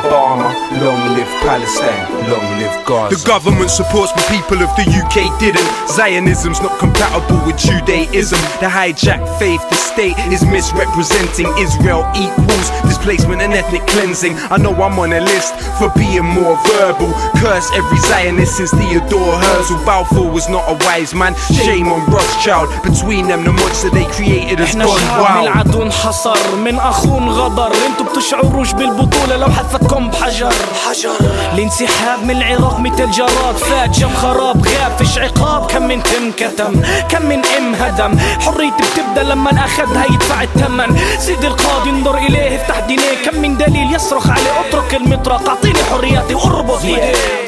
Obama. Long live Palestine, long live Gaza. The government supports the people of the UK didn't. Zionism's not compatible with Judaism. The hijacked faith, the state is misrepresenting. Israel equals displacement and ethnic cleansing. I know I'm on a list for being more verbal. Curse every Zionist since Theodor Herzl. Balfour was not a wise man. Shame on Rothschild. Between them, the monster they created has gone wild. حثكم بحجر حجر الانسحاب من العراق مثل جراد فات جم خراب غاب فيش عقاب كم من تم كتم كم من ام هدم حريتي بتبدأ لما أخذها يدفع الثمن سيدي القاضي انظر إليه افتح دينيه كم من دليل يصرخ عليه اترك المطرق أعطيني حرياتي واربط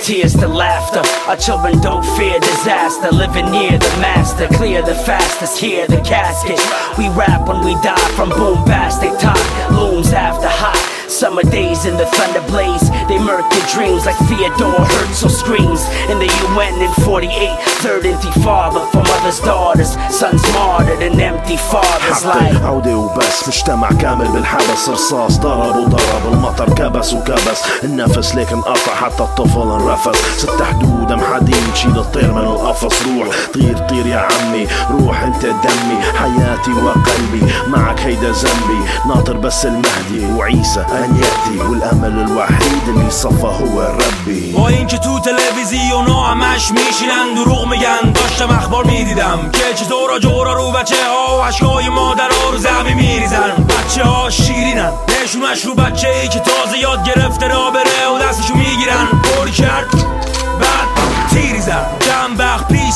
Tears to laughter. Our children don't fear disaster. Living near the master. Clear the fastest. Hear the casket. We rap when we die from bombastic talk. Looms after hot. Summer days in the thunder blaze. They murk your dreams like Theodore Herzl screams. In the UN in 48. Third intifada for mothers, daughters. Sons martyred and empty fathers like. عودة وبس مجتمع كامل بالحبس رصاص ضرب وضرب المطر كبس وكبس النفس ليك انقطع حتى الطفل انرفس ست حدود ام حديد شيل الطير من القفص روح طير طير يا عمي روح انت دمي حياتي وقلبي معك هيدا ذنبي ناطر بس المهدي وعيسى ان ياتي والامل الوحيد اللي صفى هو ربي. با تو تلویزیون ها همش میشینن دروغ میگن داشتم اخبار می‌دیدم. که چطور جورا رو بچه ها و عشقای مادر ها رو زمین میریزن. بچه ها شیرینن. نشونش رو بچه ای که تازه یاد گرفته را بره و دستشو می‌گیرن. پر کرد بعد تیری زد چند وقت پیش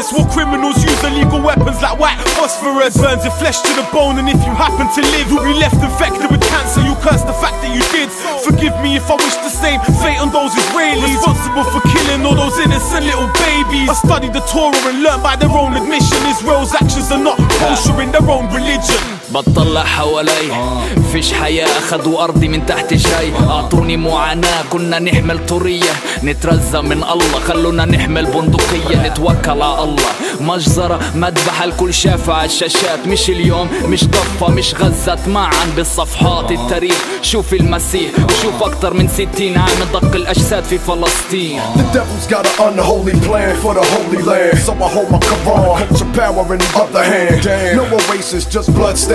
obvious. War criminals use illegal weapons like white phosphorus. Burns your flesh to the bone, and if you happen to live, you'll be left infected with cancer. You curse the fact that you did. Forgive me if I wish the same fate on those Israelis responsible for killing all those innocent little babies. I studied the Torah and learned by their own admission Israel's actions are not kosher in their own religion. بطلع حوالي. فيش حياة أخدوا أرضي من تحت جاي. أعطوني معاناة كنا نحمل طرية. نترزى من الله خلونا نحمل بندقية. نتوكل على الله. مجزرة مذبحة الكل شافها على الشاشات. مش اليوم مش ضفة مش غزت معا بالصفحات التاريخ. شوف المسيح وشوف أكتر من ستين عام دق الأجساد في فلسطين. The devil's got an unholy plan for the holy land. So I hold my Quran, culture power in the other hand. No oasis, just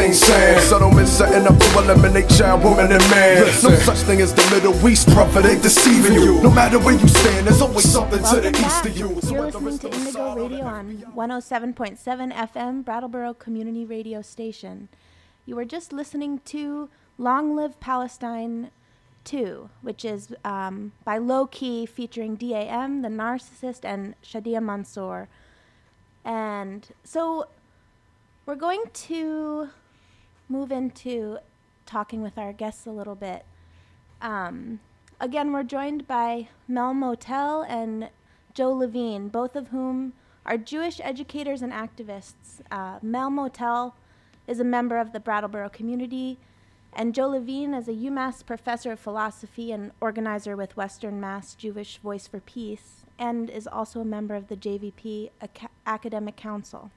bloodstained sand. Settlements setting up to eliminate child, woman, and man. No such thing as the Middle East, brother, they deceiving you. No matter where you stand, there's always something to the east of you. So You're whether listening to Indigo Radio on 107.7 FM, Brattleboro Community Radio Station. You were just listening to Long Live Palestine 2, which is um, by Lowkey featuring DAM, The Narcissist, and Shadia Mansour. And so we're going to move into talking with our guests a little bit. Um, again, we're joined by Mel Motel and Joe Levine, both of whom are Jewish educators and activists. Uh, Mel Motel is a member of the Brattleboro community, and Joe Levine is a UMass professor of philosophy and organizer with Western Mass Jewish Voice for Peace, and is also a member of the JVP Aca- Academic Council.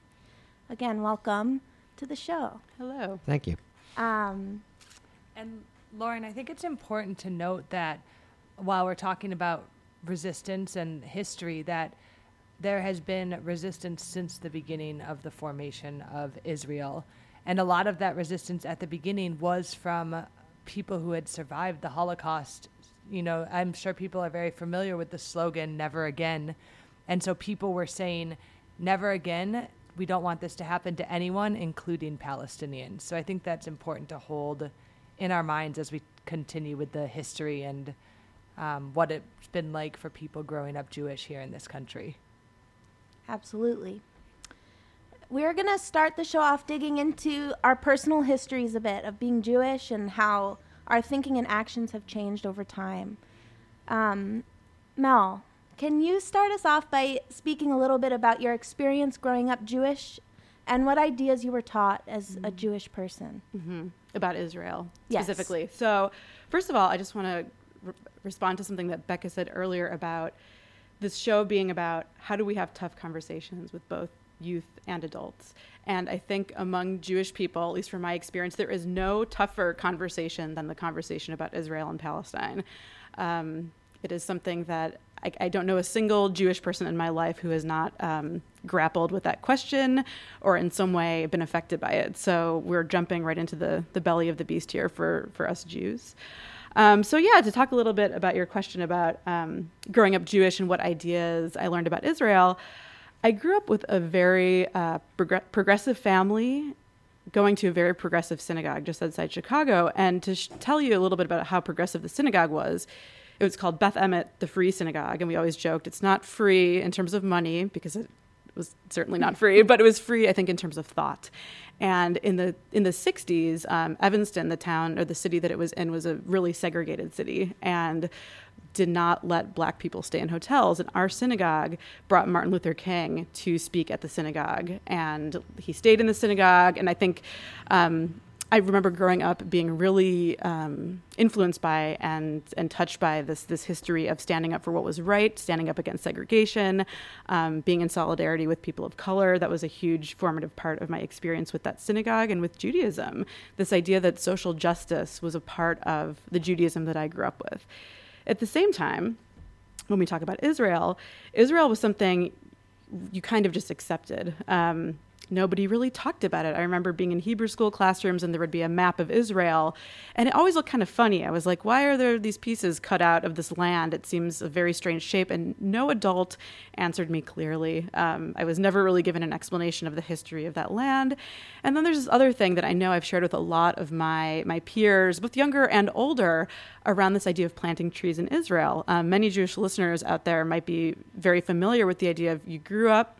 Again, welcome to the show. Hello. Thank you. Um, And Lauren, I think it's important to note that while we're talking about resistance and history, that there has been resistance since the beginning of the formation of Israel. And a lot of that resistance at the beginning was from people who had survived the Holocaust. You know, I'm sure people are very familiar with the slogan, never again. And so people were saying, never again. We don't want this to happen to anyone, including Palestinians. So I think that's important to hold in our minds as we continue with the history and um, what it's been like for people growing up Jewish here in this country. Absolutely. We're going to start the show off digging into our personal histories a bit of being Jewish and how our thinking and actions have changed over time. Um, Mel, can you start us off by speaking a little bit about your experience growing up Jewish and what ideas you were taught as a Jewish person? hmm About Israel Yes. specifically. So, first of all, I just want to re- respond to something that Becca said earlier about this show being about how do we have tough conversations with both youth and adults. And I think among Jewish people, at least from my experience, there is no tougher conversation than the conversation about Israel and Palestine. Um, it is something that I, I don't know a single Jewish person in my life who has not um, grappled with that question or in some way been affected by it. So we're jumping right into the, the belly of the beast here for, for us Jews. Um, so, yeah, to talk a little bit about your question about um, growing up Jewish and what ideas I learned about Israel, I grew up with a very uh, progr- progressive family going to a very progressive synagogue just outside Chicago. And to sh- tell you a little bit about how progressive the synagogue was, it was called Beth Emet, the Free Synagogue. And we always joked it's not free in terms of money because it was certainly not free, but it was free, I think, in terms of thought. And in the in the 60s, um, Evanston, the town or the city that it was in, was a really segregated city and did not let black people stay in hotels. And our synagogue brought Martin Luther King to speak at the synagogue, and he stayed in the synagogue. And I think um, I remember growing up being really um, influenced by and and touched by this this history of standing up for what was right, standing up against segregation, um, being in solidarity with people of color. That was a huge formative part of my experience with that synagogue and with Judaism. This idea that social justice was a part of the Judaism that I grew up with. At the same time, when we talk about Israel, Israel was something you kind of just accepted. Um, nobody really talked about it. I remember being in Hebrew school classrooms and there would be a map of Israel, and it always looked kind of funny. I was like, why are there these pieces cut out of this land? It seems a very strange shape, and no adult answered me clearly. Um, I was never really given an explanation of the history of that land. And then there's this other thing that I know I've shared with a lot of my my peers, both younger and older, around this idea of planting trees in Israel. Um, many Jewish listeners out there might be very familiar with the idea of you grew up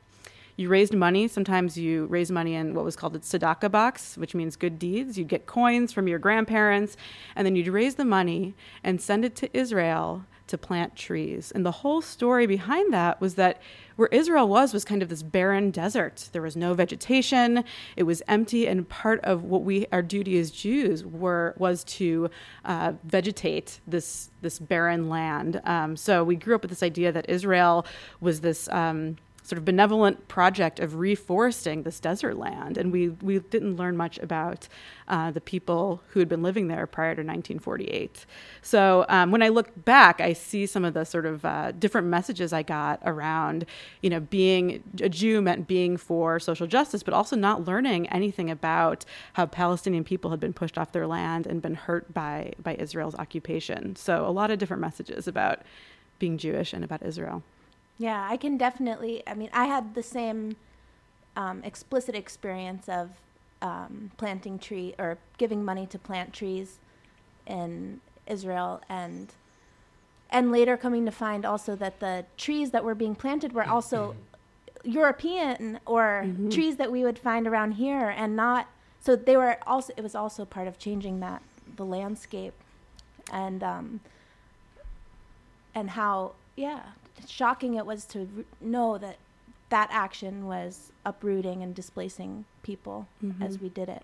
you raised money. Sometimes you raised money in what was called a tzedakah box, which means good deeds. You'd get coins from your grandparents, and then you'd raise the money and send it to Israel to plant trees. And the whole story behind that was that where Israel was was kind of this barren desert. There was no vegetation. It was empty, and part of what we our duty as Jews were was to uh, vegetate this this barren land. Um, so we grew up with this idea that Israel was this. Um, sort of benevolent project of reforesting this desert land, and we we didn't learn much about uh, the people who had been living there prior to 1948. So um, when I look back, I see some of the sort of uh, different messages I got around, you know, being a Jew meant being for social justice, but also not learning anything about how Palestinian people had been pushed off their land and been hurt by by Israel's occupation. So a lot of different messages about being Jewish and about Israel. Yeah, I can definitely. I mean, I had the same um, explicit experience of um, planting tree or giving money to plant trees in Israel, and and later coming to find also that the trees that were being planted were also European or Mhm. trees that we would find around here, and not. So they were also. It was also part of changing that the landscape, and um, and how yeah shocking it was to know that that action was uprooting and displacing people as Mhm. we did it.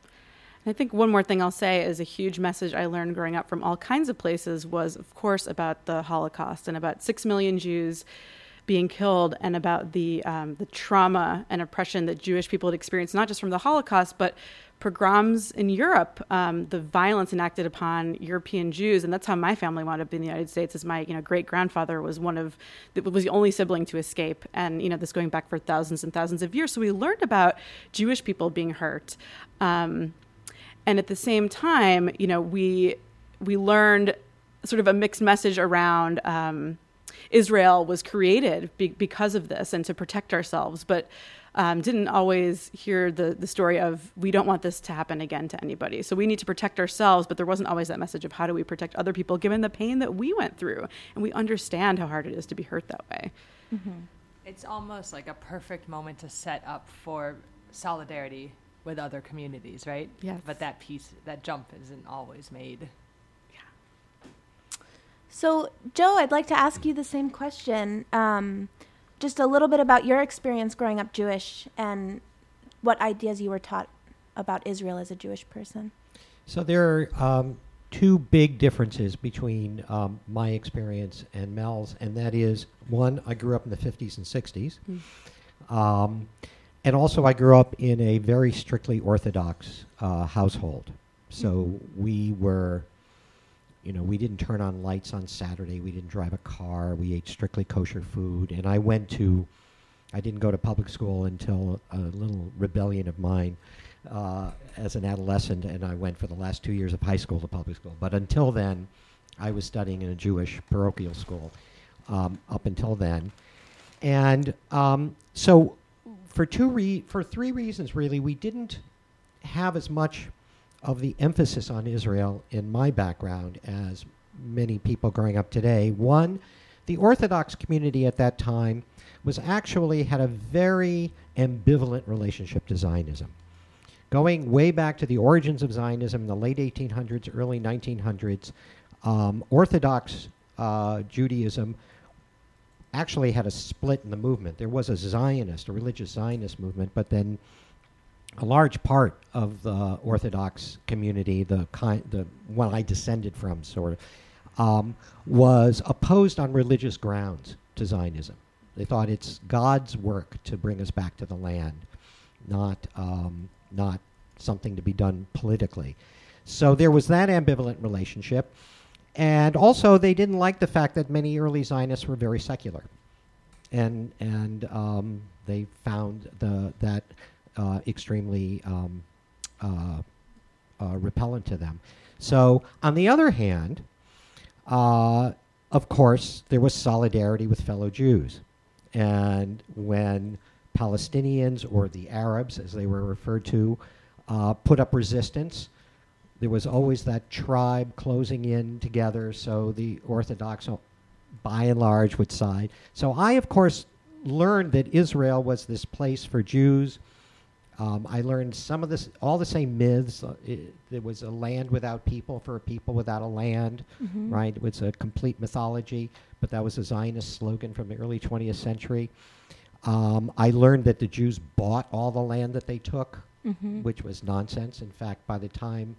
I think one more thing I'll say is a huge message I learned growing up from all kinds of places was, of course, about the Holocaust and about six million Jews being killed and about the um, the trauma and oppression that Jewish people had experienced, not just from the Holocaust, but pogroms in Europe, um, the violence enacted upon European Jews, and that's how my family wound up in the United States. As my you know great grandfather was one of was the only sibling to escape, and you know this going back for thousands and thousands of years. So we learned about Jewish people being hurt. Um, and at the same time, you know, we we learned sort of a mixed message around um, Israel was created be- because of this and to protect ourselves, but um, didn't always hear the the story of we don't want this to happen again to anybody. So we need to protect ourselves, but there wasn't always that message of how do we protect other people given the pain that we went through, and we understand how hard it is to be hurt that way. It's almost like a perfect moment to set up for solidarity with other communities, right? Yes. But that piece, that jump isn't always made. Yeah. So, Joe, I'd like to ask you the same question. Um, just a little bit about your experience growing up Jewish and what ideas you were taught about Israel as a Jewish person. So there are um, two big differences between um, my experience and Mel's, and that is one, I grew up in the 50s and 60s. Um, and also, I grew up in a very strictly Orthodox uh, household. So we were, you know, we didn't turn on lights on Saturday. We didn't drive a car. We ate strictly kosher food. And I went to, I didn't go to public school until a little rebellion of mine uh, as an adolescent, and I went for the last two years of high school to public school. But until then, I was studying in a Jewish parochial school um, up until then. And um, so, for two re- for three reasons, really, we didn't have as much of the emphasis on Israel in my background as many people growing up today. One, the Orthodox community at that time was actually had a very ambivalent relationship to Zionism. Going way back to the origins of Zionism in the late 1800s, early 1900s, um, Orthodox uh, Judaism actually had a split in the movement. There was a Zionist, a religious Zionist movement, but then a large part of the Orthodox community, the kind, the one I descended from, sort of, um, was opposed on religious grounds to Zionism. They thought it's God's work to bring us back to the land, not um, not something to be done politically. So there was that ambivalent relationship. And also, they didn't like the fact that many early Zionists were very secular. And, and um, they found the, that uh, extremely um, uh, uh, repellent to them. So, on the other hand, uh, of course, there was solidarity with fellow Jews. And when Palestinians or the Arabs, as they were referred to, uh, put up resistance. There was always that tribe closing in together, so the Orthodox, by and large, would side. So I, of course, learned that Israel was this place for Jews. Um, I learned some of this, all the same myths. Uh, it, there was a land without people for a people without a land, Mhm. right? It was a complete mythology, but that was a Zionist slogan from the early 20th century. Um, I learned that the Jews bought all the land that they took, Mhm. which was nonsense. In fact, by the time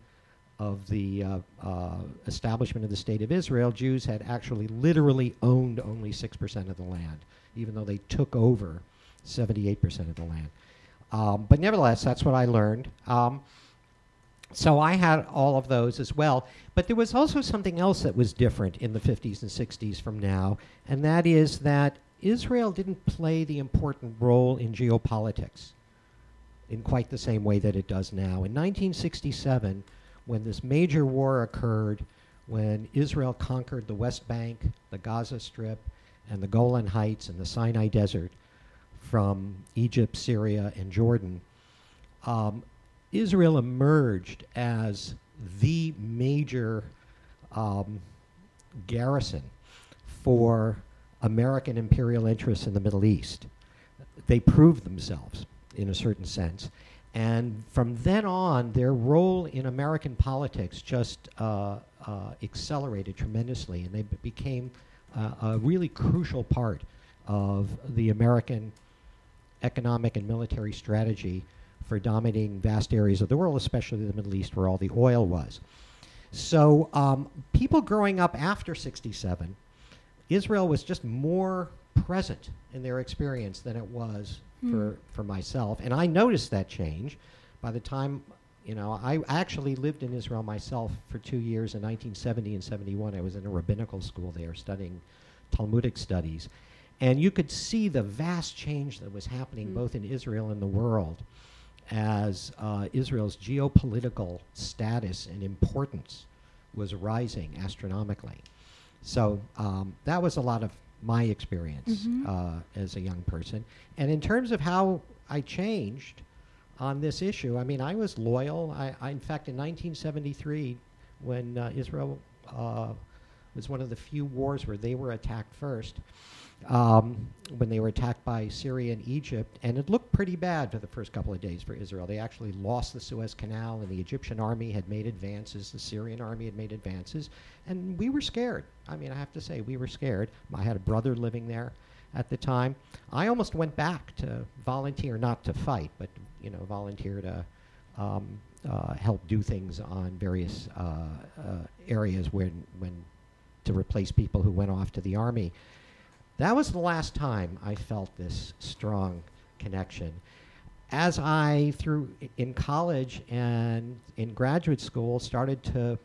of the uh, uh, establishment of the State of Israel, Jews had actually literally owned only 6% of the land, even though they took over 78% of the land. Um, but nevertheless, that's what I learned. Um, so I had all of those as well. But there was also something else that was different in the 50s and 60s from now, and that is that Israel didn't play the important role in geopolitics in quite the same way that it does now. In 1967, when this major war occurred, when Israel conquered the West Bank, the Gaza Strip, and the Golan Heights and the Sinai Desert from Egypt, Syria, and Jordan, um, Israel emerged as the major um, garrison for American imperial interests in the Middle East. They proved themselves in a certain sense. And from then on, their role in American politics just uh, uh, accelerated tremendously, and they became uh, a really crucial part of the American economic and military strategy for dominating vast areas of the world, especially the Middle East, where all the oil was. So, um, people growing up after 67, Israel was just more present in their experience than it was for, for myself. And I noticed that change by the time, you know, I actually lived in Israel myself for two years in 1970 and 71. I was in a rabbinical school there studying Talmudic studies. And you could see the vast change that was happening both in Israel and the world as uh, Israel's geopolitical status and importance was rising astronomically. So um, that was a lot of my experience Mhm. uh, as a young person. And in terms of how I changed on this issue, I mean, I was loyal. I, I in fact, in 1973, when uh, Israel uh, was one of the few wars where they were attacked first. Um, when they were attacked by Syria and Egypt, and it looked pretty bad for the first couple of days for Israel. They actually lost the Suez Canal, and the Egyptian army had made advances, the Syrian army had made advances, and we were scared. I mean, I have to say, we were scared. I had a brother living there at the time. I almost went back to volunteer, not to fight, but you know, volunteer to um, uh, help do things on various uh, uh, areas when when to replace people who went off to the army. That was the last time I felt this strong connection. As I, through in college and in graduate school, started to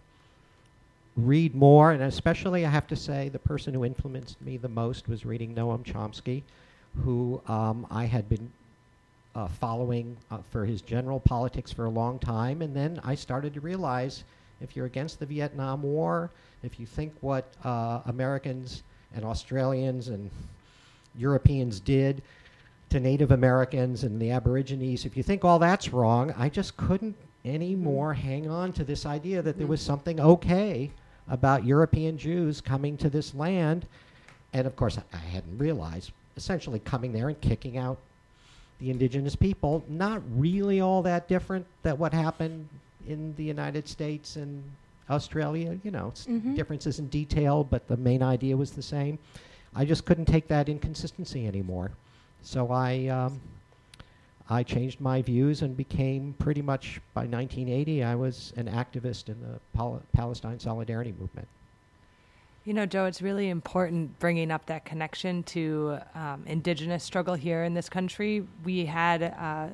read more, and especially I have to say, the person who influenced me the most was reading Noam Chomsky, who um, I had been uh, following uh, for his general politics for a long time, and then I started to realize if you're against the Vietnam War, if you think what uh, Americans and Australians and Europeans did to Native Americans and the Aborigines, if you think all that's wrong, I just couldn't anymore hang on to this idea that there was something okay about European Jews coming to this land. And of course, I, hadn't realized essentially coming there and kicking out the indigenous people, not really all that different that what happened in the United States and Australia. You know, Mhm. differences in detail, but the main idea was the same. I just couldn't take that inconsistency anymore. So I, um, I changed my views and became pretty much by 1980, I was an activist in the Pal- Palestine Solidarity Movement. You know, Joe, it's really important bringing up that connection to um, indigenous struggle here in this country. We had uh,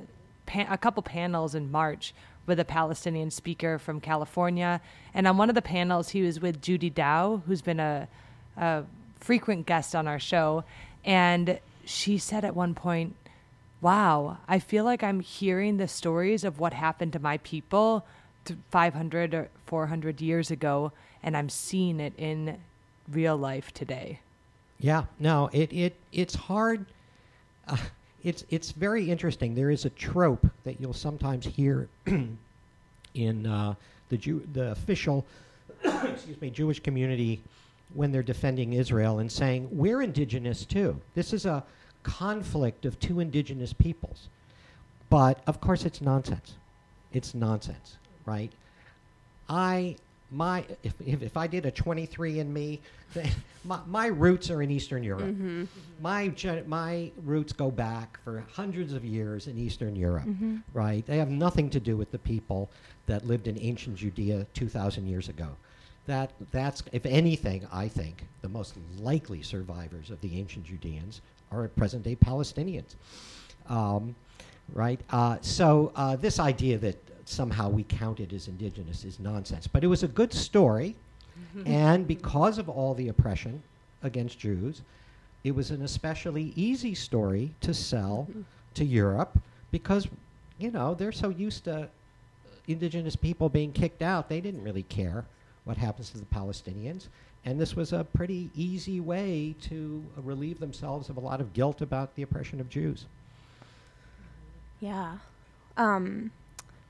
a couple panels in March with a Palestinian speaker from California. And on one of the panels, he was with Judy Dow, who's been a, a frequent guest on our show. And she said at one point, Wow, I feel like I'm hearing the stories of what happened to my people 500 or 400 years ago, and I'm seeing it in real life today. Yeah, no, it, it it's hard. Uh, it's it's very interesting. There is a trope that you'll sometimes hear in uh, the Jew, the official, excuse me, Jewish community when they're defending Israel and saying we're indigenous too. This is a conflict of two indigenous peoples, but of course it's nonsense. It's nonsense, right? I my if, if, if I did a 23 and me, my, my roots are in Eastern Europe. Mhm. My my roots go back for hundreds of years in Eastern Europe, Mhm. right? They have nothing to do with the people that lived in ancient Judea 2,000 years ago. That that's if anything, I think the most likely survivors of the ancient Judeans are present-day Palestinians. Um, right? Uh, so uh, this idea that somehow we counted as indigenous is nonsense. But it was a good story, and because of all the oppression against Jews, it was an especially easy story to sell to Europe because, you know, they're so used to indigenous people being kicked out, they didn't really care what happens to the Palestinians. And this was a pretty easy way to uh, relieve themselves of a lot of guilt about the oppression of Jews. Yeah. Um,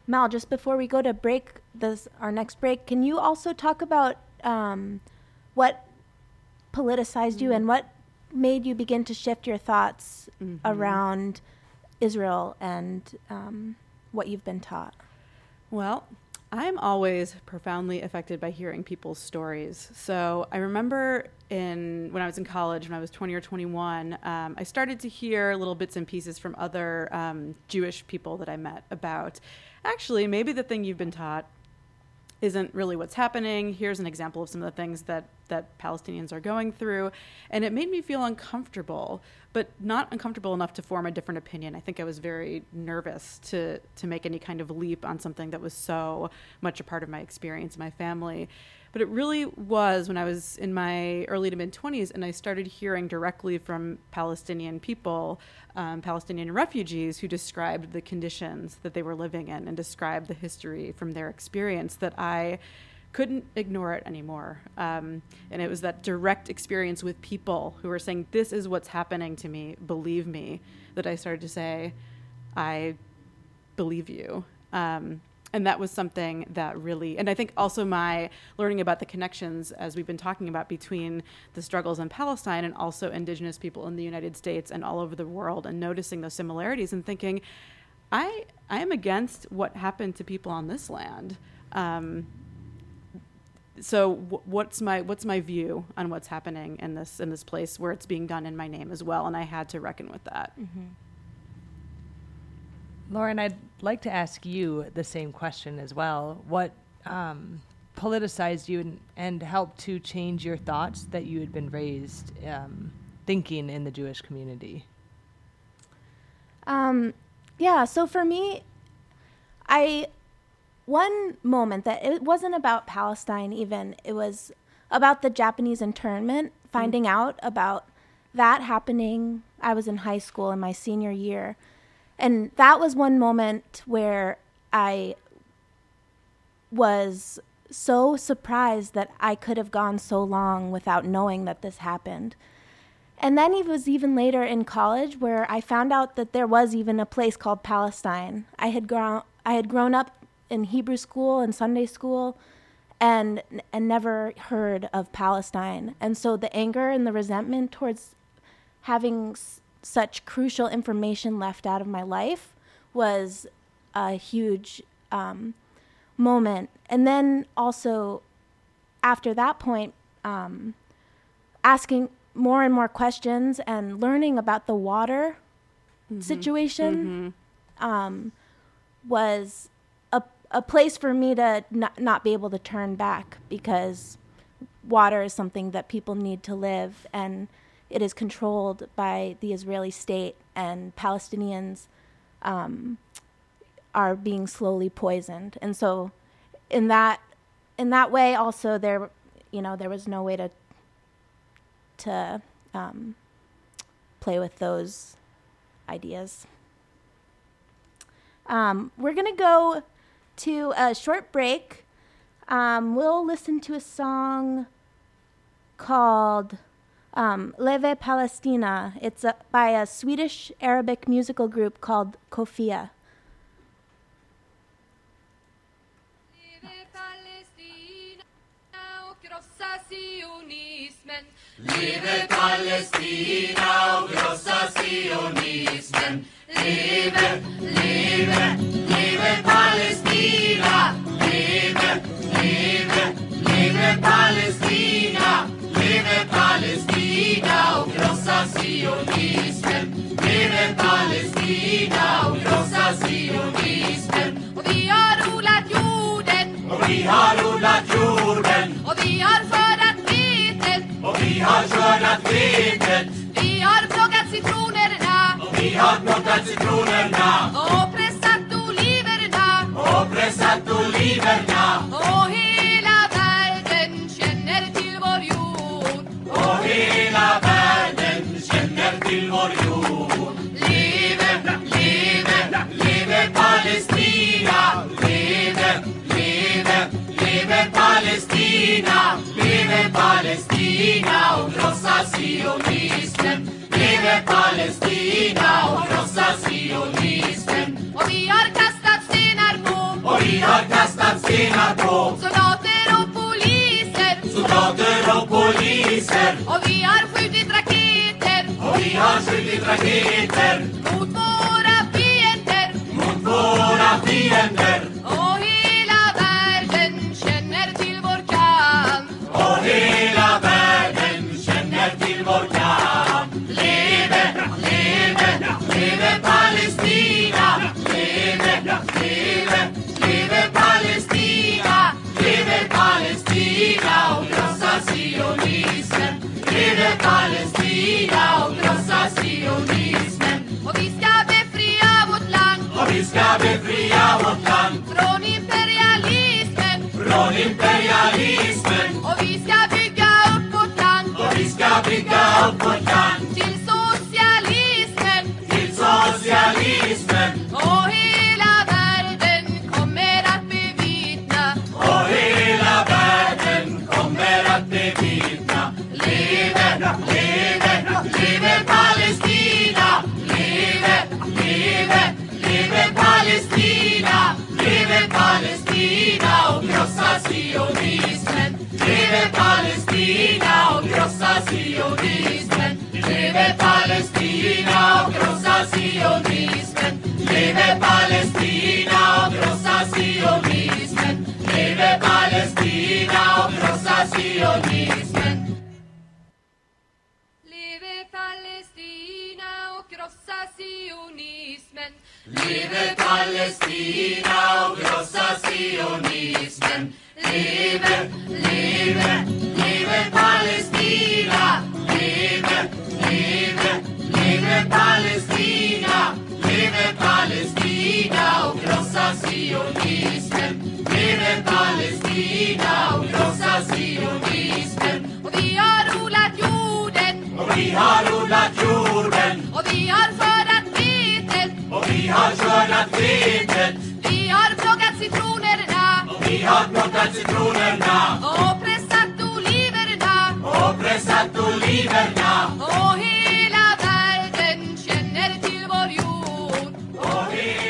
Mel, just before we go to break, this our next break, can you also talk about um, what politicized you and what made you begin to shift your thoughts Mhm. around Israel and um, what you've been taught? Well, I'm always profoundly affected by hearing people's stories. So I remember in when I was in college, when I was 20 or 21, um, I started to hear little bits and pieces from other um, Jewish people that I met about actually maybe the thing you've been taught isn't really what's happening. Here's an example of some of the things that that Palestinians are going through, and it made me feel uncomfortable, but not uncomfortable enough to form a different opinion. I think I was very nervous to to make any kind of leap on something that was so much a part of my experience, my family. But it really was when I was in my early to mid 20s and I started hearing directly from Palestinian people, um, Palestinian refugees, who described the conditions that they were living in and described the history from their experience that I couldn't ignore it anymore. Um, and it was that direct experience with people who were saying, This is what's happening to me, believe me, that I started to say, I believe you. Um, and that was something that really and i think also my learning about the connections as we've been talking about between the struggles in palestine and also indigenous people in the united states and all over the world and noticing those similarities and thinking i i am against what happened to people on this land. Um, so w- what's my what's my view on what's happening in this in this place where it's being done in my name as well? And i had to reckon with that Lauren, I'd like to ask you the same question as well. What um, politicized you and, and helped to change your thoughts that you had been raised um, thinking in the Jewish community? Um, yeah, so for me, I one moment that it wasn't about Palestine even, it was about the Japanese internment, finding out about that happening. I was in high school in my senior year. And that was one moment where I was so surprised that I could have gone so long without knowing that this happened. And then it was even later in college where I found out that there was even a place called Palestine. I had grown I had grown up in Hebrew school and Sunday school and and never heard of Palestine. And so the anger and the resentment towards having such crucial information left out of my life was a huge um, moment. And then also after that point, um, asking more and more questions and learning about the water situation um, was a, a place for me to not, not be able to turn back because water is something that people need to live. And it is controlled by the Israeli state and Palestinians um, are being slowly poisoned. And so in that in that way also there you know there was no way to to um, play with those ideas. Um, we're to go to a short break. Um, we'll listen to a song called um, Leve Palestina. It's a, by a Swedish Arabic musical group called Kofia. Leve Palestina och krossa sionismen. Leve, leve, leve Palestina. Leve, leve, leve Palestina. Leve Palestina och krossa sionismen. Leve Palestina och krossa sionismen. Och vi har odlat jorden Och vi har odlat jorden och vi har skördat vetet. och vi har skördat vetet Vi har plockat citronerna och vi har plockat citronerna och pressat oliverna. och pressat oliverna Palestina och krossa sionismen! Leve Palestina och krossa sionismen! Och vi har kastat stenar på Och vi har kastat stenar på soldater och poliser. soldater och poliser Och vi har skjutit raketer och vi har skjutit raketer mot våra fiender. mot våra fiender Och Palestina och krossa sionismen! Och vi ska befria vårt land. Och vi ska befria vårt land. Från imperialismen. från imperialismen. Och vi ska bygga upp vårt land. Och vi ska bygga upp vårt land sionismen, vive Palestina, o grossa sionismen, vive Palestina, o grossa sionismen, vive Palestina, o grossa sionismen, vive Palestina, o grossa sionismen. Live Palestina, o grossa sionismen, Live Palestina, o grossa sionismen. Leve, leve, leve Palestina. Leve, leve, leve Palestina. Leve Palestina och krossa sionismen. Leve Palestina och krossa sionismen. Och vi har odlat jorden. Och vi har odlat jorden. Och vi har skördat vetet. Och vi har skördat vetet. Vi har plockat citronerna. Och vi har plockat citronerna. Och pressat oliverna. Och pressat oliverna. Och hela världen känner till vår jord.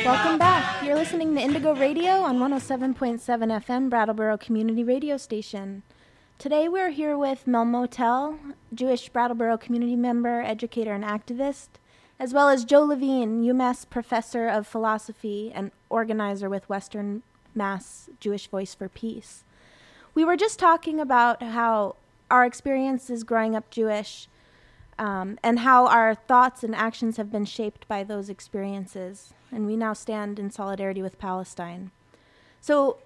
Welcome back. You're listening to Indigo Radio on 107.7 FM, Brattleboro Community Radio Station. Today we're here with Mel Motel, Jewish Brattleboro community member, educator, and activist, as well as Joe Levine, UMass professor of philosophy and organizer with Western Mass Jewish Voice for Peace. We were just talking about how our experiences growing up Jewish um, and how our thoughts and actions have been shaped by those experiences. And we now stand in solidarity with Palestine. So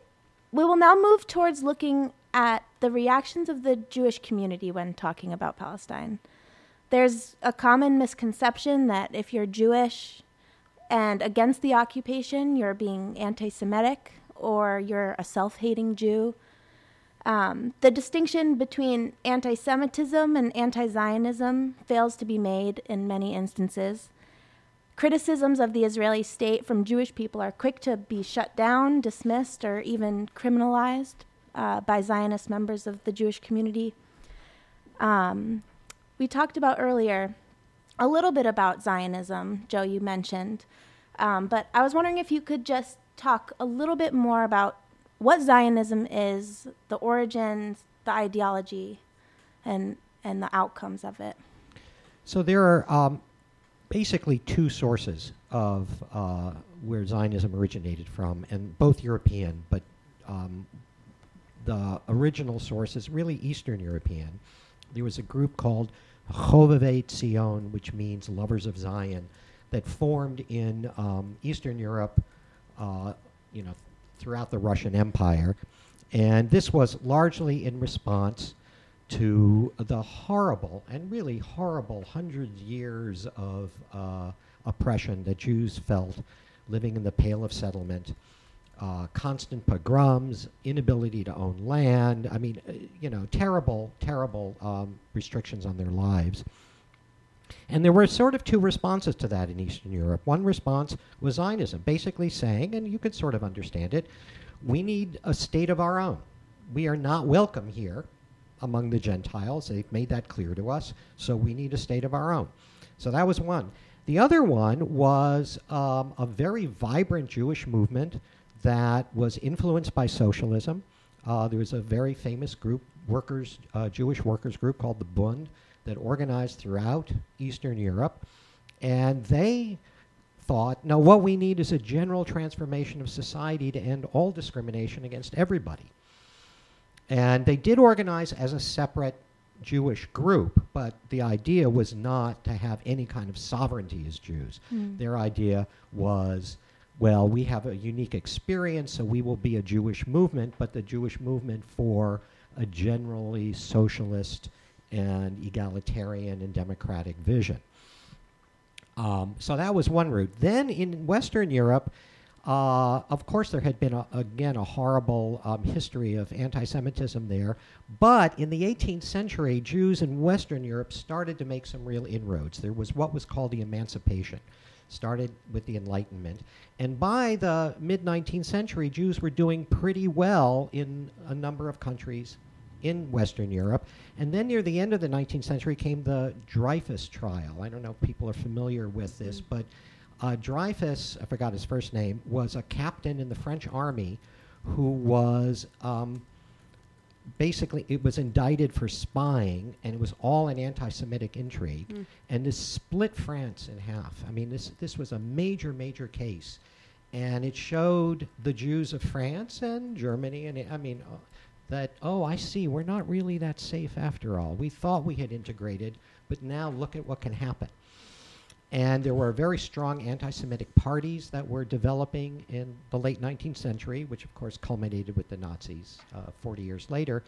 we will now move towards looking at the reactions of the Jewish community when talking about Palestine. There's a common misconception that if you're Jewish and against the occupation, you're being anti Semitic or you're a self hating Jew. Um, the distinction between anti Semitism and anti Zionism fails to be made in many instances. Criticisms of the Israeli state from Jewish people are quick to be shut down, dismissed, or even criminalized uh, by Zionist members of the Jewish community. Um, we talked about earlier a little bit about Zionism, Joe, you mentioned. Um, but I was wondering if you could just talk a little bit more about what Zionism is, the origins, the ideology, and, and the outcomes of it. So there are um, basically two sources of uh, where Zionism originated from, and both European, but um, the original source is really Eastern European. There was a group called Chovevei Zion, which means lovers of Zion, that formed in um, Eastern Europe, uh, you know, throughout the Russian Empire, and this was largely in response to the horrible and really horrible hundreds years of uh, oppression that Jews felt living in the Pale of Settlement. Uh, constant pogroms, inability to own land. I mean, uh, you know, terrible, terrible um, restrictions on their lives. And there were sort of two responses to that in Eastern Europe. One response was Zionism, basically saying, and you could sort of understand it, we need a state of our own. We are not welcome here among the Gentiles. They've made that clear to us, so we need a state of our own. So that was one. The other one was um, a very vibrant Jewish movement that was influenced by socialism. Uh, there was a very famous group, workers, uh, Jewish workers group called the Bund, that organized throughout Eastern Europe, and they thought, no, what we need is a general transformation of society to end all discrimination against everybody. And they did organize as a separate Jewish group, but the idea was not to have any kind of sovereignty as Jews. Mm. Their idea was, well, we have a unique experience, so we will be a Jewish movement, but the Jewish movement for a generally socialist and egalitarian and democratic vision. Um, so that was one route. Then in Western Europe, uh, of course, there had been, a, again, a horrible um, history of anti Semitism there. But in the 18th century, Jews in Western Europe started to make some real inroads. There was what was called the Emancipation, started with the Enlightenment. And by the mid 19th century, Jews were doing pretty well in a number of countries in Western Europe. And then near the end of the 19th century came the Dreyfus trial. I don't know if people are familiar with this, but uh, Dreyfus, I forgot his first name, was a captain in the French army who was um, basically it was indicted for spying, and it was all an anti-Semitic intrigue, Mm. and this split France in half. I mean, this this was a major, major case, and it showed the Jews of France and Germany, and I mean. Uh, that oh I see we're not really that safe after all. We thought we had integrated, but now look at what can happen. And there were very strong anti Semitic parties that were developing in the late 19th century, which of course culminated with the Nazis uh, 40 years later.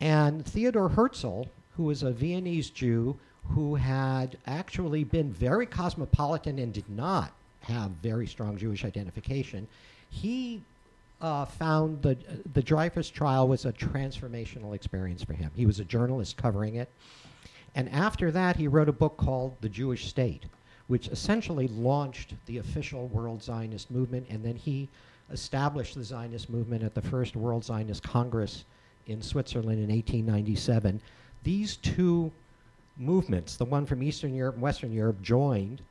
And Theodor Herzl, who was a Viennese Jew who had actually been very cosmopolitan and did not have very strong Jewish identification, he uh, found the the Dreyfus trial was a transformational experience for him. He was a journalist covering it, and after that, he wrote a book called The Jewish State, which essentially launched the official World Zionist movement. And then he established the Zionist movement at the first World Zionist Congress in Switzerland in 1897. These two movements, the one from Eastern Europe and Western Europe, joined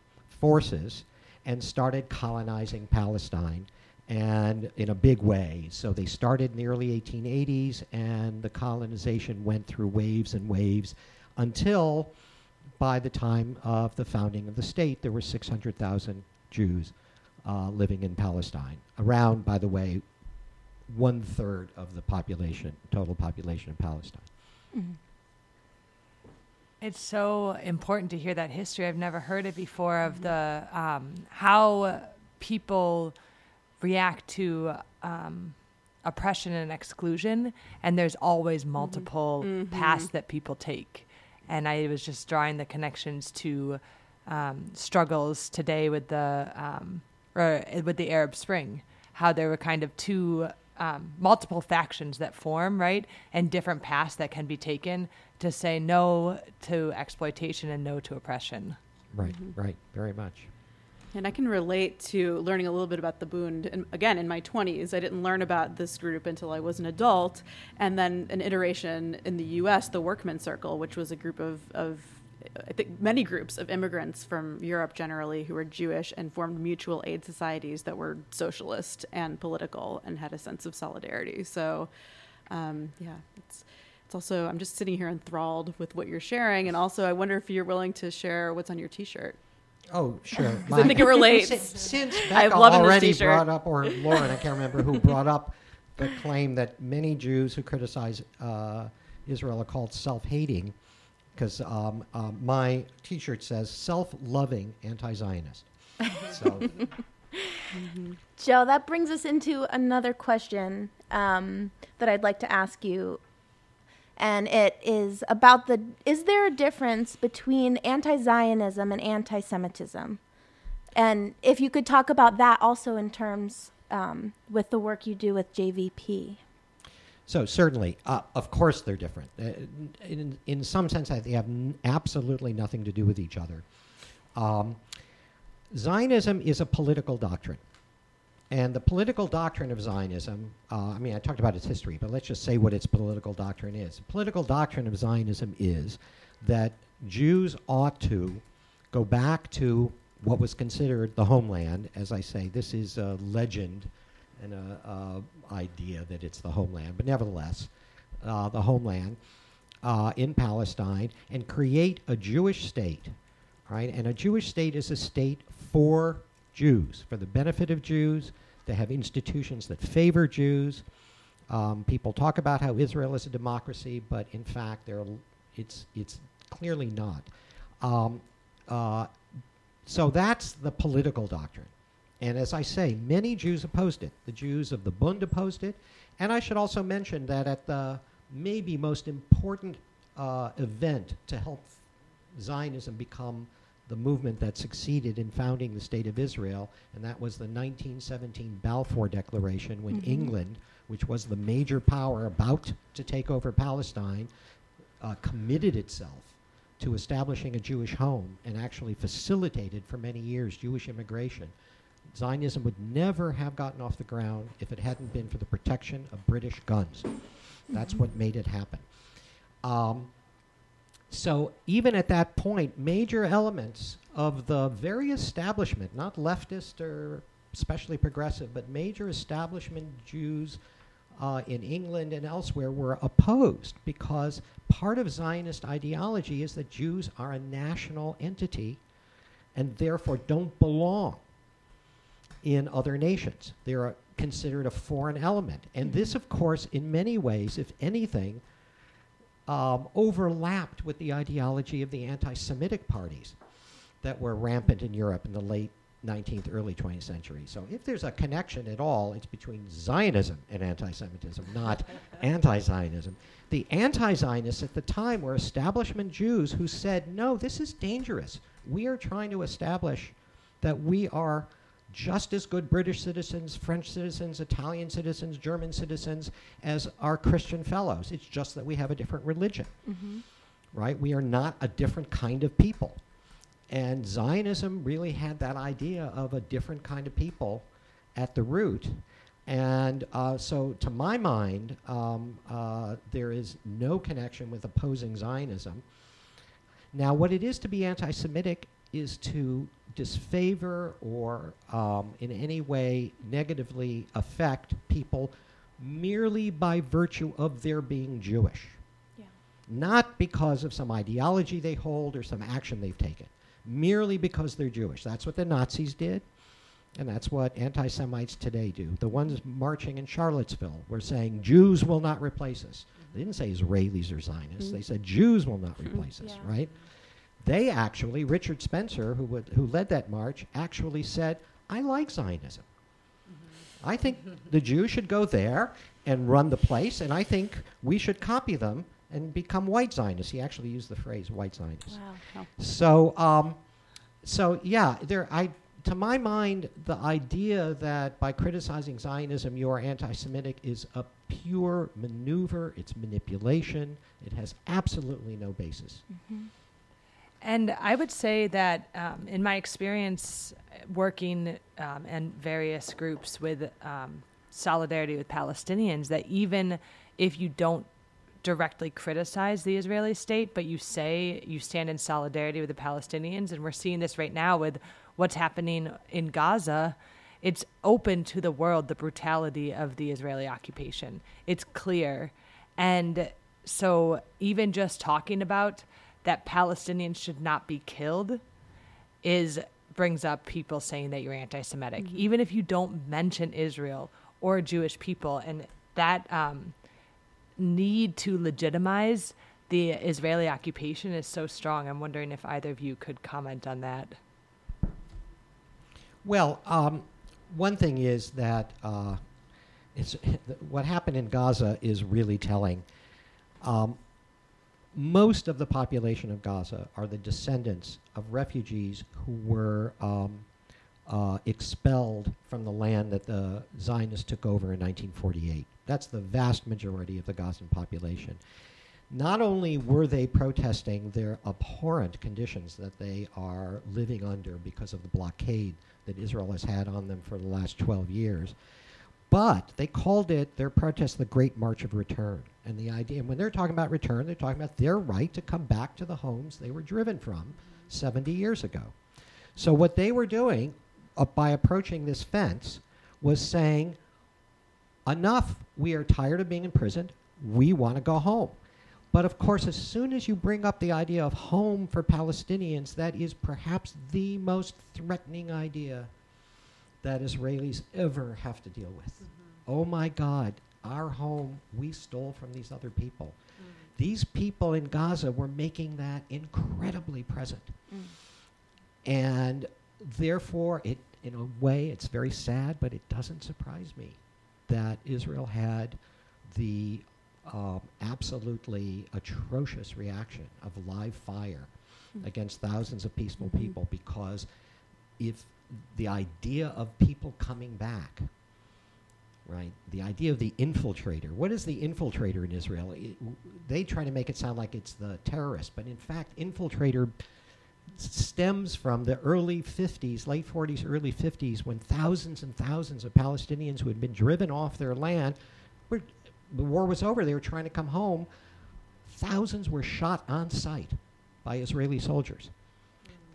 forces and started colonizing Palestine and in a big way. So they started in the early 1880s, and the colonization went through waves and waves until by the time of the founding of the state, there were 600,000 Jews uh, living in Palestine. Around, by the way, one third of the population, total population of Palestine. It's so important to hear that history. I've never heard it before of the um, how people react to um, oppression and exclusion, and there's always multiple Mhm. paths that people take. And I was just drawing the connections to um, struggles today with the um, or uh, with the Arab Spring, how there were kind of two um, multiple factions that form, right, and different paths that can be taken to say no to exploitation and no to oppression. Right, right, very much. And I can relate to learning a little bit about the Bund. And again, in my 20s, I didn't learn about this group until I was an adult. And then an iteration in the US, the Workman Circle, which was a group of, of I think many groups of immigrants from Europe generally who were Jewish and formed mutual aid societies that were socialist and political and had a sense of solidarity. So, um, yeah, it's it's also I'm just sitting here enthralled with what you're sharing, and also I wonder if you're willing to share what's on your T-shirt. Oh, sure. 'Cause I think it relates. Since, since I'm Becca loving this already brought up, or Lauren, I can't remember who brought up the claim that many Jews who criticize uh, Israel are called self-hating, because um, uh, my T-shirt says "self-loving anti-Zionist." So Joe, that brings us into another question um, that I'd like to ask you. And it is about the is there a difference between anti Zionism and anti Semitism? And if you could talk about that also in terms um, with the work you do with JVP. So certainly, uh, of course, they're different. Uh, in, in some sense, they have absolutely nothing to do with each other. Um, Zionism is a political doctrine, and the political doctrine of Zionism. Uh, I mean, I talked about its history, but let's just say what its political doctrine is. The political doctrine of Zionism is that Jews ought to go back to what was considered the homeland. As I say, this is a legend and a, a idea that it's the homeland, but nevertheless, uh, the homeland uh, in Palestine, and create a Jewish state, right? And a Jewish state is a state for Jews, for the benefit of Jews. They have institutions that favor Jews. Um, people talk about how Israel is a democracy, but in fact, it's it's clearly not. Um, uh, so that's the political doctrine. And as I say, many Jews opposed it. The Jews of the Bund opposed it. And I should also mention that at the maybe most important uh, event to help Zionism become the movement that succeeded in founding the State of Israel, and that was the 1917 Balfour Declaration when Mhm. England, which was the major power about to take over Palestine, uh, committed itself to establishing a Jewish home and actually facilitated for many years Jewish immigration. Zionism would never have gotten off the ground if it hadn't been for the protection of British guns. That's Mhm. what made it happen. Um, so even at that point, major elements of the very establishment, not leftist or especially progressive, but major establishment Jews uh, in England and elsewhere were opposed because part of Zionist ideology is that Jews are a national entity and therefore don't belong in other nations. They're considered a foreign element. And this, of course, in many ways, if anything, um, overlapped with the ideology of the anti Semitic parties that were rampant in Europe in the late 19th, early 20th century. So if there's a connection at all, it's between Zionism and anti Semitism, not anti Zionism. The anti Zionists at the time were establishment Jews who said, no, this is dangerous. We are trying to establish that we are just as good British citizens, French citizens, Italian citizens, German citizens as our Christian fellows. It's just that we have a different religion, Mhm. right? We are not a different kind of people. And Zionism really had that idea of a different kind of people at the root. And uh, so, to my mind, um, uh, there is no connection with opposing Zionism. Now, what it is to be anti Semitic is to disfavor or um, in any way negatively affect people merely by virtue of their being Jewish. Yeah. Not because of some ideology they hold or some action they've taken, merely because they're Jewish. That's what the Nazis did, and that's what anti Semites today do. The ones marching in Charlottesville were saying Jews will not replace us. They didn't say Israelis or Zionists, they said Jews will not replace us, Yeah. right? They actually, Richard Spencer, who, would, who led that march, actually said, I like Zionism. I think the Jews should go there and run the place, and I think we should copy them and become white Zionists. He actually used the phrase white Zionists. Wow. So, um, so yeah, there. I, to my mind, the idea that by criticizing Zionism you are anti-Semitic is a pure maneuver. It's manipulation. It has absolutely no basis. And I would say that um, in my experience working um, in various groups with um, solidarity with Palestinians, that even if you don't directly criticize the Israeli state, but you say you stand in solidarity with the Palestinians, and we're seeing this right now with what's happening in Gaza. It's open to the world the brutality of the Israeli occupation. It's clear. And so, even just talking about that Palestinians should not be killed is brings up people saying that you're anti-Semitic, even if you don't mention Israel or Jewish people, and that um, need to legitimize the Israeli occupation is so strong. I'm wondering if either of you could comment on that. Well, um, one thing is that uh, it's, what happened in Gaza is really telling. Um, most of the population of Gaza are the descendants of refugees who were um, uh, expelled from the land that the Zionists took over in 1948. That's the vast majority of the Gazan population. Not only were they protesting their abhorrent conditions that they are living under because of the blockade that Israel has had on them for the last 12 years, but they called it their protest the Great March of Return. And the idea, and when they're talking about return, they're talking about their right to come back to the homes they were driven from 70 years ago. So what they were doing uh, by approaching this fence was saying, enough, we are tired of being imprisoned, we want to go home. But of course, as soon as you bring up the idea of home for Palestinians, that is perhaps the most threatening idea that Israelis ever have to deal with. Oh my God, our home we stole from these other people. These people in Gaza were making that incredibly present. And therefore, it, in a way, it's very sad, but it doesn't surprise me that Israel had the um, absolutely atrocious reaction of live fire Mm. against thousands of peaceful Mhm. people because if the idea of people coming back, right, the idea of the infiltrator, what is the infiltrator in Israel? It- they try to make it sound like it's the terrorist, but in fact, infiltrator stems from the early 50s, late 40s, early 50s, when thousands and thousands of Palestinians who had been driven off their land, were, the war was over, they were trying to come home. Thousands were shot on sight by Israeli soldiers.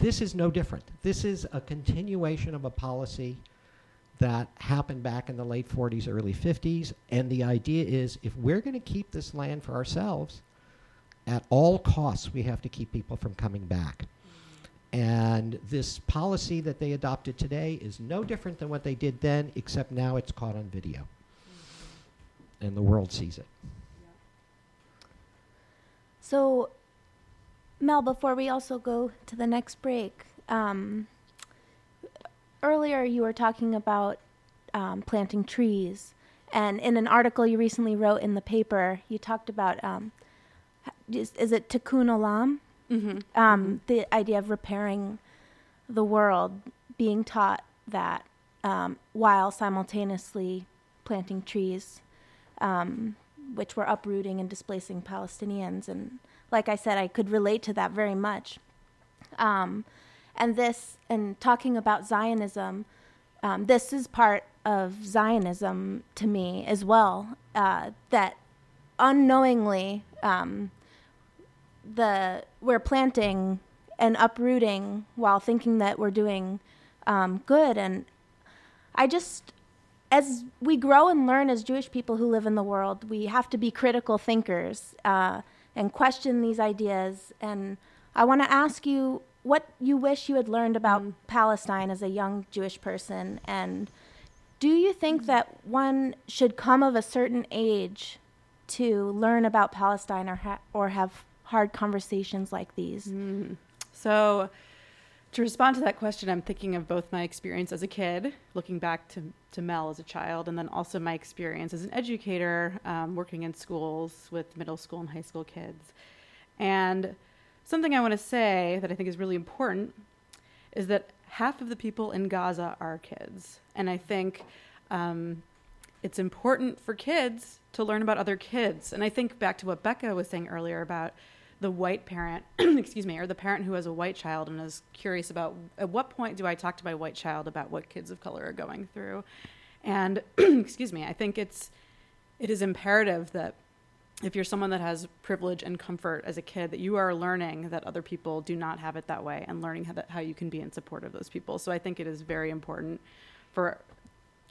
This is no different. This is a continuation of a policy that happened back in the late 40s, early 50s. And the idea is if we're going to keep this land for ourselves, at all costs, we have to keep people from coming back. And this policy that they adopted today is no different than what they did then, except now it's caught on video. And the world sees it. So, Mel, before we also go to the next break, um, earlier you were talking about um, planting trees. And in an article you recently wrote in the paper, you talked about um, is, is it tikkun olam? Mhm. Um, The idea of repairing the world, being taught that um, while simultaneously planting trees, um, which were uprooting and displacing Palestinians. And like I said, I could relate to that very much. Um, and this, and talking about Zionism, um, this is part of Zionism to me as well. Uh, that unknowingly, um, the we're planting and uprooting while thinking that we're doing um, good. And I just, as we grow and learn as Jewish people who live in the world, we have to be critical thinkers uh, and question these ideas. And I want to ask you what you wish you had learned about mm. Palestine as a young Jewish person. And do you think that one should come of a certain age to learn about Palestine or, ha- or have hard conversations like these? Mm-hmm. So, to respond to that question, I'm thinking of both my experience as a kid, looking back to, to Mel as a child, and then also my experience as an educator, um, working in schools with middle school and high school kids. And something I want to say that I think is really important is that half of the people in Gaza are kids. And I think um, it's important for kids to learn about other kids. And I think back to what Becca was saying earlier about the white parent, excuse me, or the parent who has a white child and is curious about at what point do I talk to my white child about what kids of color are going through. And excuse me, I think it's it is imperative that if you're someone that has privilege and comfort as a kid, that you are learning that other people do not have it that way and learning how, that, how you can be in support of those people. So I think it is very important for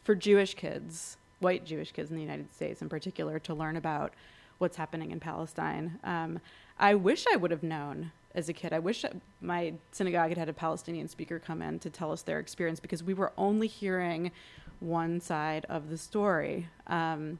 for Jewish kids, white Jewish kids in the United States in particular, to learn about what's happening in Palestine. Um, I wish I would have known as a kid. I wish my synagogue had had a Palestinian speaker come in to tell us their experience because we were only hearing one side of the story. Um,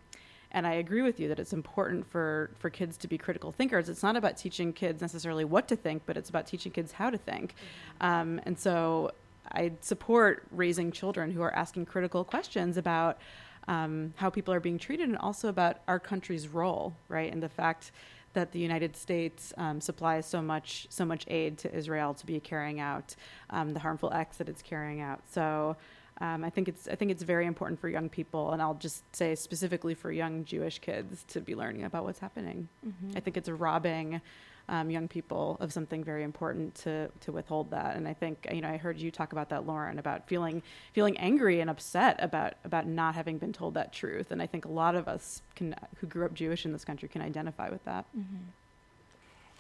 and I agree with you that it's important for, for kids to be critical thinkers. It's not about teaching kids necessarily what to think, but it's about teaching kids how to think. Um, and so I support raising children who are asking critical questions about um, how people are being treated and also about our country's role, right? And the fact that the United States um, supplies so much so much aid to Israel to be carrying out um, the harmful acts that it's carrying out. So um, I think it's I think it's very important for young people, and I'll just say specifically for young Jewish kids to be learning about what's happening. Mhm. I think it's robbing um, young people of something very important to to withhold that. And I think you know I heard you talk about that, Lauren, about feeling feeling angry and upset about about not having been told that truth. And I think a lot of us can who grew up Jewish in this country can identify with that.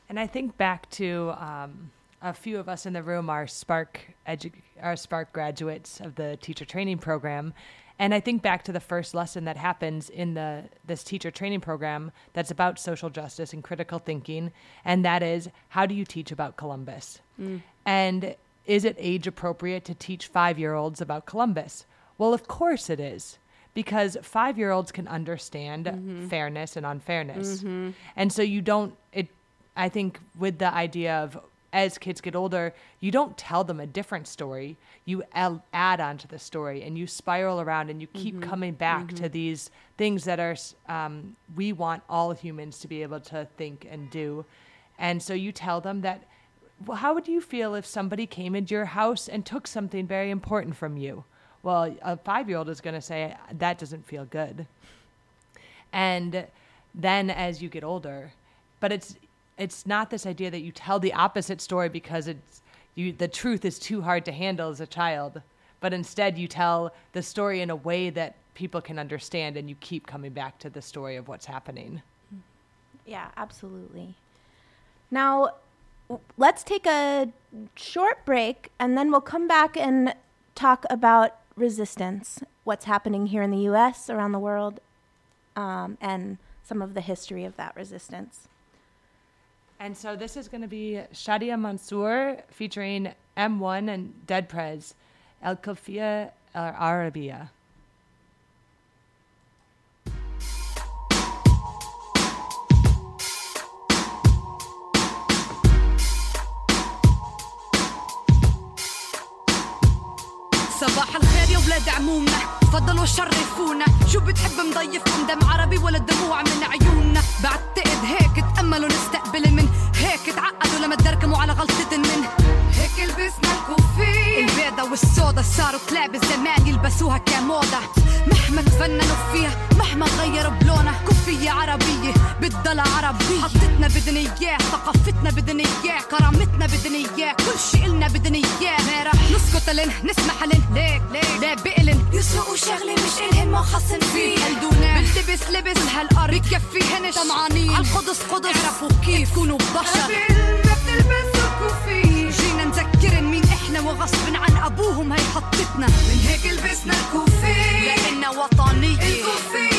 And I think back to um, a few of us in the room are Spark edu- are Spark graduates of the teacher training program, and I think back to the first lesson that happens in the this teacher training program that's about social justice and critical thinking, and that is how do you teach about Columbus? Mm. And is it age appropriate to teach five year olds about Columbus? Well, of course it is. Because five year olds can understand Mhm. fairness and unfairness. Mhm. And so you don't, it, I think with the idea of as kids get older, you don't tell them a different story. You add on to the story and you spiral around and you keep Mhm. coming back Mhm. to these things that are, um, we want all humans to be able to think and do. And so you tell them that, well, how would you feel if somebody came into your house and took something very important from you? Well, a five year old is going to say, that doesn't feel good. And then as you get older, but it's it's not this idea that you tell the opposite story because it's you the truth is too hard to handle as a child, but instead you tell the story in a way that people can understand and you keep coming back to the story of what's happening. Yeah, absolutely. Now, let's take a short break and then we'll come back and talk about resistance. what's happening here in the U.S., around the world, um, and some of the history of that resistance. And so this is going to be Shadia Mansour featuring M1 and Dead Prez, El Kofia Al Arabiya. صباح الخير يا ولاد عمومنا تفضلوا شرفونا شو بتحب مضيفكم دم عربي ولا دموع من عيوننا بعتقد هيك تأملوا نستقبل من هيك تعقدوا لما تدركموا على غلطة من. هيك لبسنا الكوفي. البيضة والسودا صاروا كلاب زمان يلبسوها كموضة. مهما تفننوا فيها مهما غيروا بلونها كوفية عربية بتضل عربية. حطتنا بدنا إياه ثقافتنا بدنا إياه كرامتنا بدنا إياه كل شي إلنا بدنا إياه. ما رح نسكت لن نسمح لن ليك ليك. لا بقلن يسرقوا شغلة مش إلهن ما خصن فيه. قلدونا بلتبس لبس. هالأرض بكفيهن طمعانين. عالقدس قدس. اعرفوا كيف. تكونوا بشر. ما بتلبسوا وغصب عن أبوهم هي حطتنا من هيك لبسنا الكوفي. لانها وطنية الكوفي.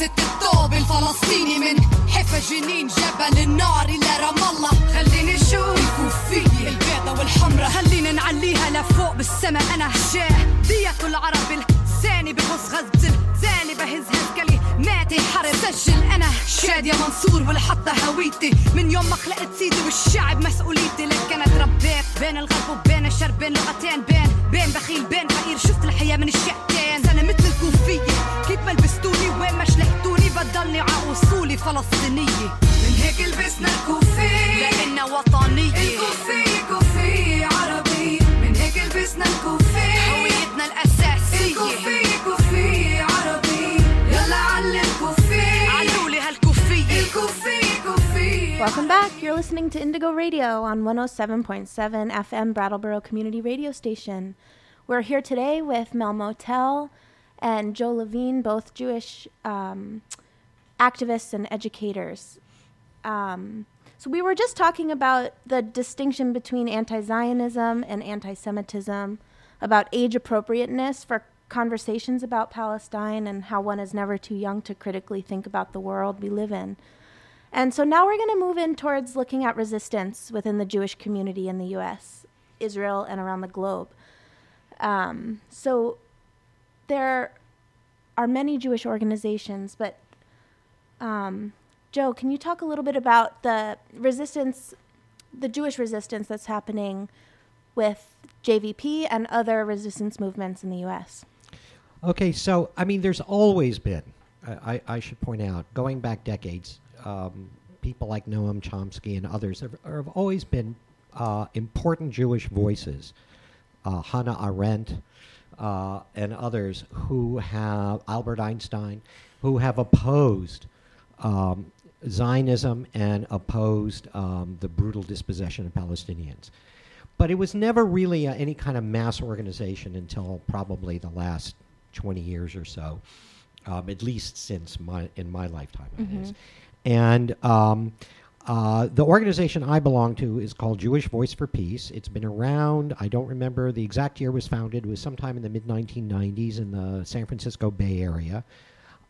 هيك لبست الثوب الفلسطيني من حفا جنين جبل النار إلى رام الله. خليني نشوف الكوفية البيضة والحمرة خلينا نعليها لفوق بالسما أنا شاه دية العرب لساني بغص غزل زاني بهز هالكلي ماتي حرب سجل. أنا شادية منصور والحطة هويتي. من يوم ما خلقت سيدي والشعب مسؤوليتي. لك أنا تربيت بين الغرب وبين الشرق بين لغتين بين هيك لبسنا الكوفي لانها وطنية الكوفي كوفي عربي من هيك لبسنا الكوفي هويتنا الاساسية الكوفي كوفي عربي يلا علي الكوفي علولي هالكوفية الكوفي كوفي Welcome back. You're listening to Indigo Radio on 107.7 FM Brattleboro Community Radio Station. We're here today with Mel Motel and Joe Levine, both Jewish um, activists and educators. Um, so we were just talking about the distinction between anti-Zionism and anti-Semitism, about age appropriateness for conversations about Palestine and how one is never too young to critically think about the world we live in. And so now we're going to move in towards looking at resistance within the Jewish community in the US, Israel, and around the globe. Um, so there are many Jewish organizations, but um, Joe, can you talk a little bit about the resistance, the Jewish resistance that's happening with JVP and other resistance movements in the US? Okay, so I mean, there's always been, I, I, should point out, going back decades, um, people like Noam Chomsky and others have, have always been uh, important Jewish voices. Uh, Hannah Arendt uh, and others who have, Albert Einstein, who have opposed um, Zionism and opposed um, the brutal dispossession of Palestinians. But it was never really uh, any kind of mass organization until probably the last 20 years or so, um, at least since my in my lifetime. Mhm. And um, uh, the organization I belong to is called Jewish Voice for Peace. It's been around, I don't remember the exact year it was founded, it was sometime in the mid 1990s in the San Francisco Bay Area.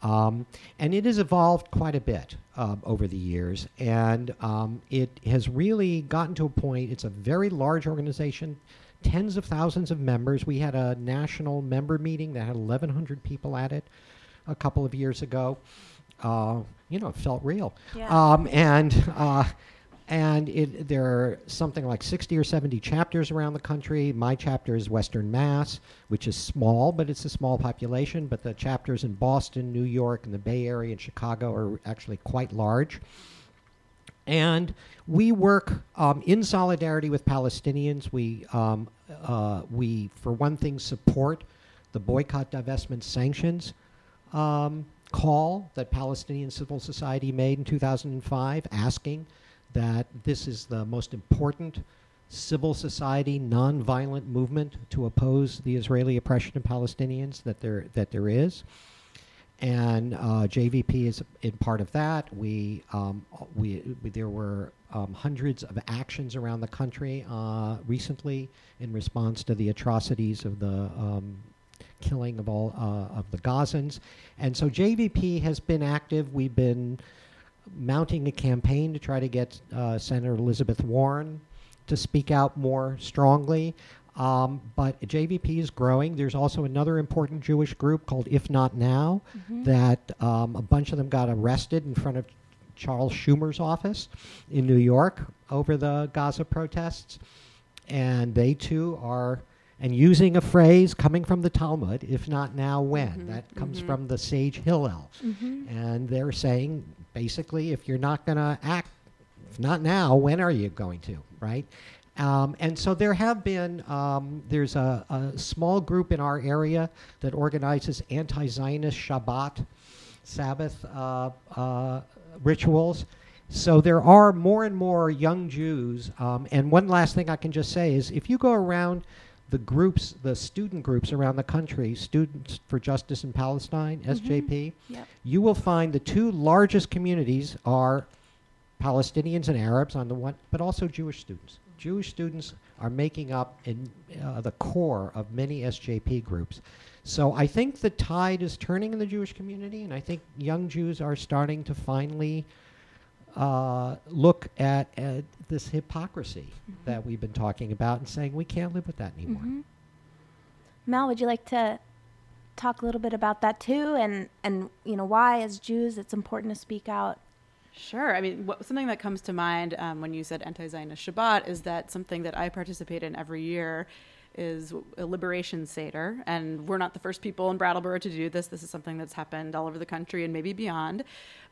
Um, and it has evolved quite a bit um, over the years. And um, it has really gotten to a point, it's a very large organization, tens of thousands of members. We had a national member meeting that had 1,100 people at it a couple of years ago. Uh, you know, it felt real. Yeah. Um, and uh, and it, there are something like 60 or 70 chapters around the country. My chapter is Western Mass, which is small, but it's a small population. But the chapters in Boston, New York, and the Bay Area and Chicago are actually quite large. And we work um, in solidarity with Palestinians. We, um, uh, we, for one thing, support the boycott, divestment, sanctions um, call that Palestinian civil society made in 2005, asking that this is the most important civil society nonviolent movement to oppose the Israeli oppression of Palestinians that there that there is. And uh, JVP is in part of that. We, um, we, we there were um, hundreds of actions around the country uh, recently in response to the atrocities of the um, killing of all uh, of the Gazans. And so JVP has been active. We've been mounting a campaign to try to get uh, Senator Elizabeth Warren to speak out more strongly. Um, but JVP is growing. There's also another important Jewish group called If Not Now Mhm. that um, a bunch of them got arrested in front of Charles Schumer's office in New York over the Gaza protests. And they too are, and using a phrase coming from the Talmud, if not now, when. That comes Mhm. from the sage Hillel. Mhm. And they're saying basically, if you're not going to act, if not now, when are you going to, right? Um, and so there have been, um, there's a, a small group in our area that organizes anti Zionist Shabbat, Sabbath uh, uh, rituals. So there are more and more young Jews. Um, and one last thing I can just say is if you go around the groups, the student groups around the country, Students for Justice in Palestine, SJP, Yep. you will find the two largest communities are Palestinians and Arabs on the one, but also Jewish students. Jewish students are making up in uh, the core of many SJP groups. So I think the tide is turning in the Jewish community, and I think young Jews are starting to finally uh, look at, at this hypocrisy that we've been talking about and saying we can't live with that anymore. Mhm. Mel, would you like to talk a little bit about that too, and and you know why, as Jews, it's important to speak out? Sure. I mean, what, something that comes to mind um, when you said anti-Zionist Shabbat is that something that I participate in every year is a liberation seder, and we're not the first people in Brattleboro to do this. This is something that's happened all over the country and maybe beyond.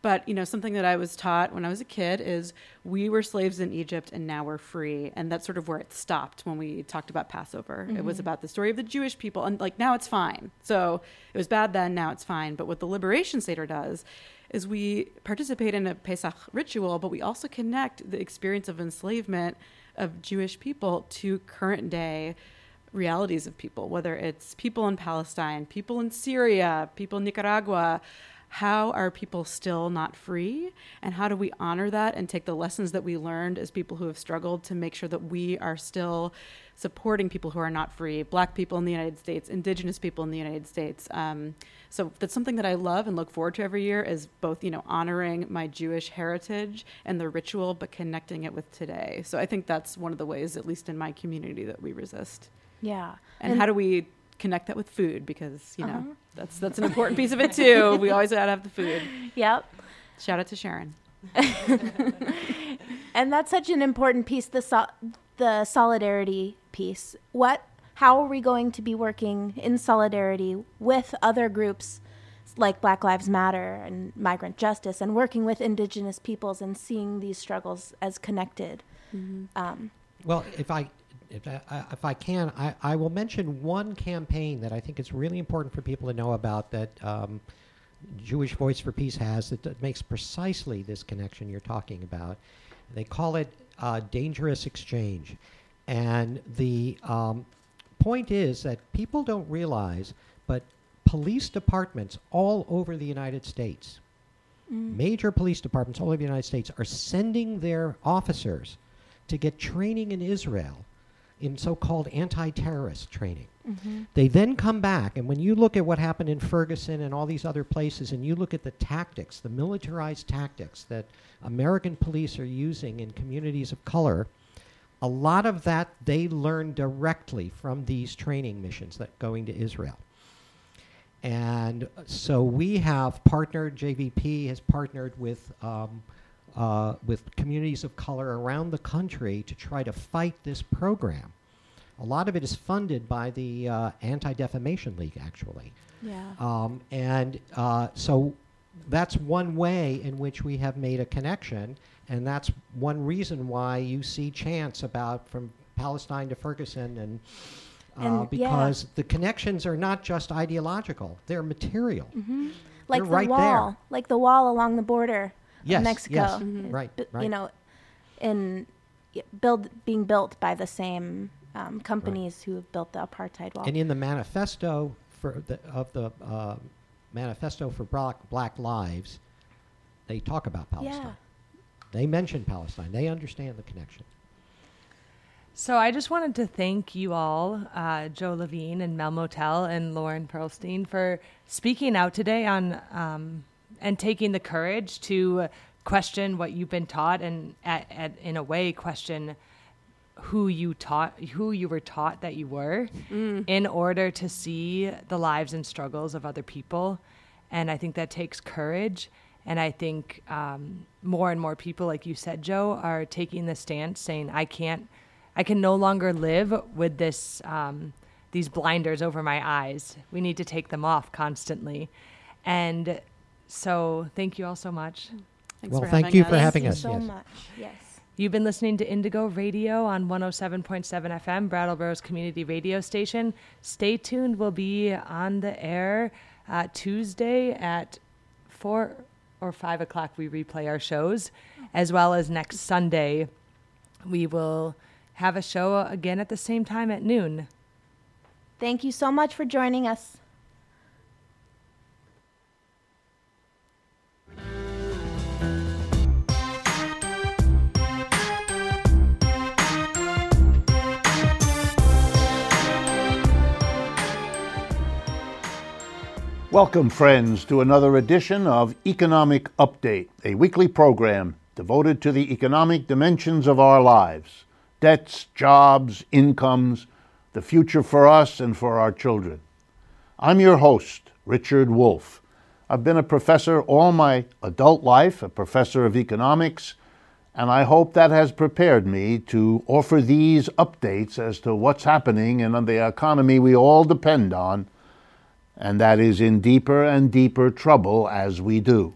But you know, something that I was taught when I was a kid is we were slaves in Egypt and now we're free, and that's sort of where it stopped when we talked about Passover. It was Mhm. about the story of the Jewish people, and like now it's fine. So it was bad then, now it's fine. But what the liberation seder does is we participate in a Pesach ritual, but we also connect the experience of enslavement of Jewish people to current day realities of people, whether it's people in Palestine, people in Syria, people in Nicaragua. How are people still not free? And how do we honor that and take the lessons that we learned as people who have struggled to make sure that we are still supporting people who are not free, black people in the United States, indigenous people in the United States? Um, so that's something that I love and look forward to every year is both, you know, honoring my Jewish heritage and the ritual, but connecting it with today. So I think that's one of the ways, at least in my community, that we resist. Yeah. And, And- how do we connect that with food? Because, you know, Uh-huh. that's that's an important piece of it too. We always gotta have the food. Yep. Shout out to Sharon. and that's such an important piece the so- the solidarity piece what how are we going to be working in solidarity with other groups like black lives matter and migrant justice and working with indigenous peoples and seeing these struggles as connected um, Well, if I if I, I- if I can, I, I will mention one campaign that I think it's really important for people to know about that um, Jewish Voice for Peace has that, that makes precisely this connection you're talking about. They call it uh, dangerous exchange, and the um, point is that people don't realize, but police departments all over the United States major police departments all over the United States are sending their officers to get training in Israel in so called anti terrorist training. Mhm. They then come back, and when you look at what happened in Ferguson and all these other places, and you look at the tactics, the militarized tactics that American police are using in communities of color, a lot of that they learn directly from these training missions that going to Israel. And so we have partnered, JVP has partnered with, um, uh, with communities of color around the country to try to fight this program. A lot of it is funded by the uh, Anti Defamation League, actually. Yeah. Um, and uh, so that's one way in which we have made a connection, and that's one reason why you see chants about from Palestine to Ferguson and uh, And- yeah. because the connections are not just ideological; they're material. hmm Like They're the right wall, there. like the wall along the border Yes, Mexico. yes. It Right, bu- right. You know, in build being built by the same um, companies who have built the apartheid wall. And in the manifesto for the, of the uh, manifesto for Black, Black Lives, they talk about Palestine. yeah. They mention Palestine. They understand the connection. So I just wanted to thank you all, uh, Joe Levine and Mel Motel and Lauren Perlstein, for speaking out today on um, and taking the courage to question what you've been taught and, at, at, in a way, question who you taught, who you were taught that you were, Mm. in order to see the lives and struggles of other people. And I think that takes courage. And I think um, more and more people, like you said, Joe, are taking the stance saying, I can't, I can no longer live with this, um, these blinders over my eyes. We need to take them off constantly. And so thank you all so much. Thanks Well, for thank having you us. for having Thank us. you so yes. much. Yes. You've been listening to Indigo Radio on 107.7 FM, Brattleboro's community radio station. Stay tuned. We'll be on the air uh, Tuesday at 4 or 5 o'clock. We replay our shows, as well as next Sunday. We will have a show again at the same time at noon. Thank you so much for joining us. Welcome, friends, to another edition of Economic Update, a weekly program devoted to the economic dimensions of our lives debts, jobs, incomes, the future for us and for our children. I'm your host, Richard Wolff. I've been a professor all my adult life, a professor of economics, and I hope that has prepared me to offer these updates as to what's happening in the economy we all depend on and that is in deeper and deeper trouble as we do.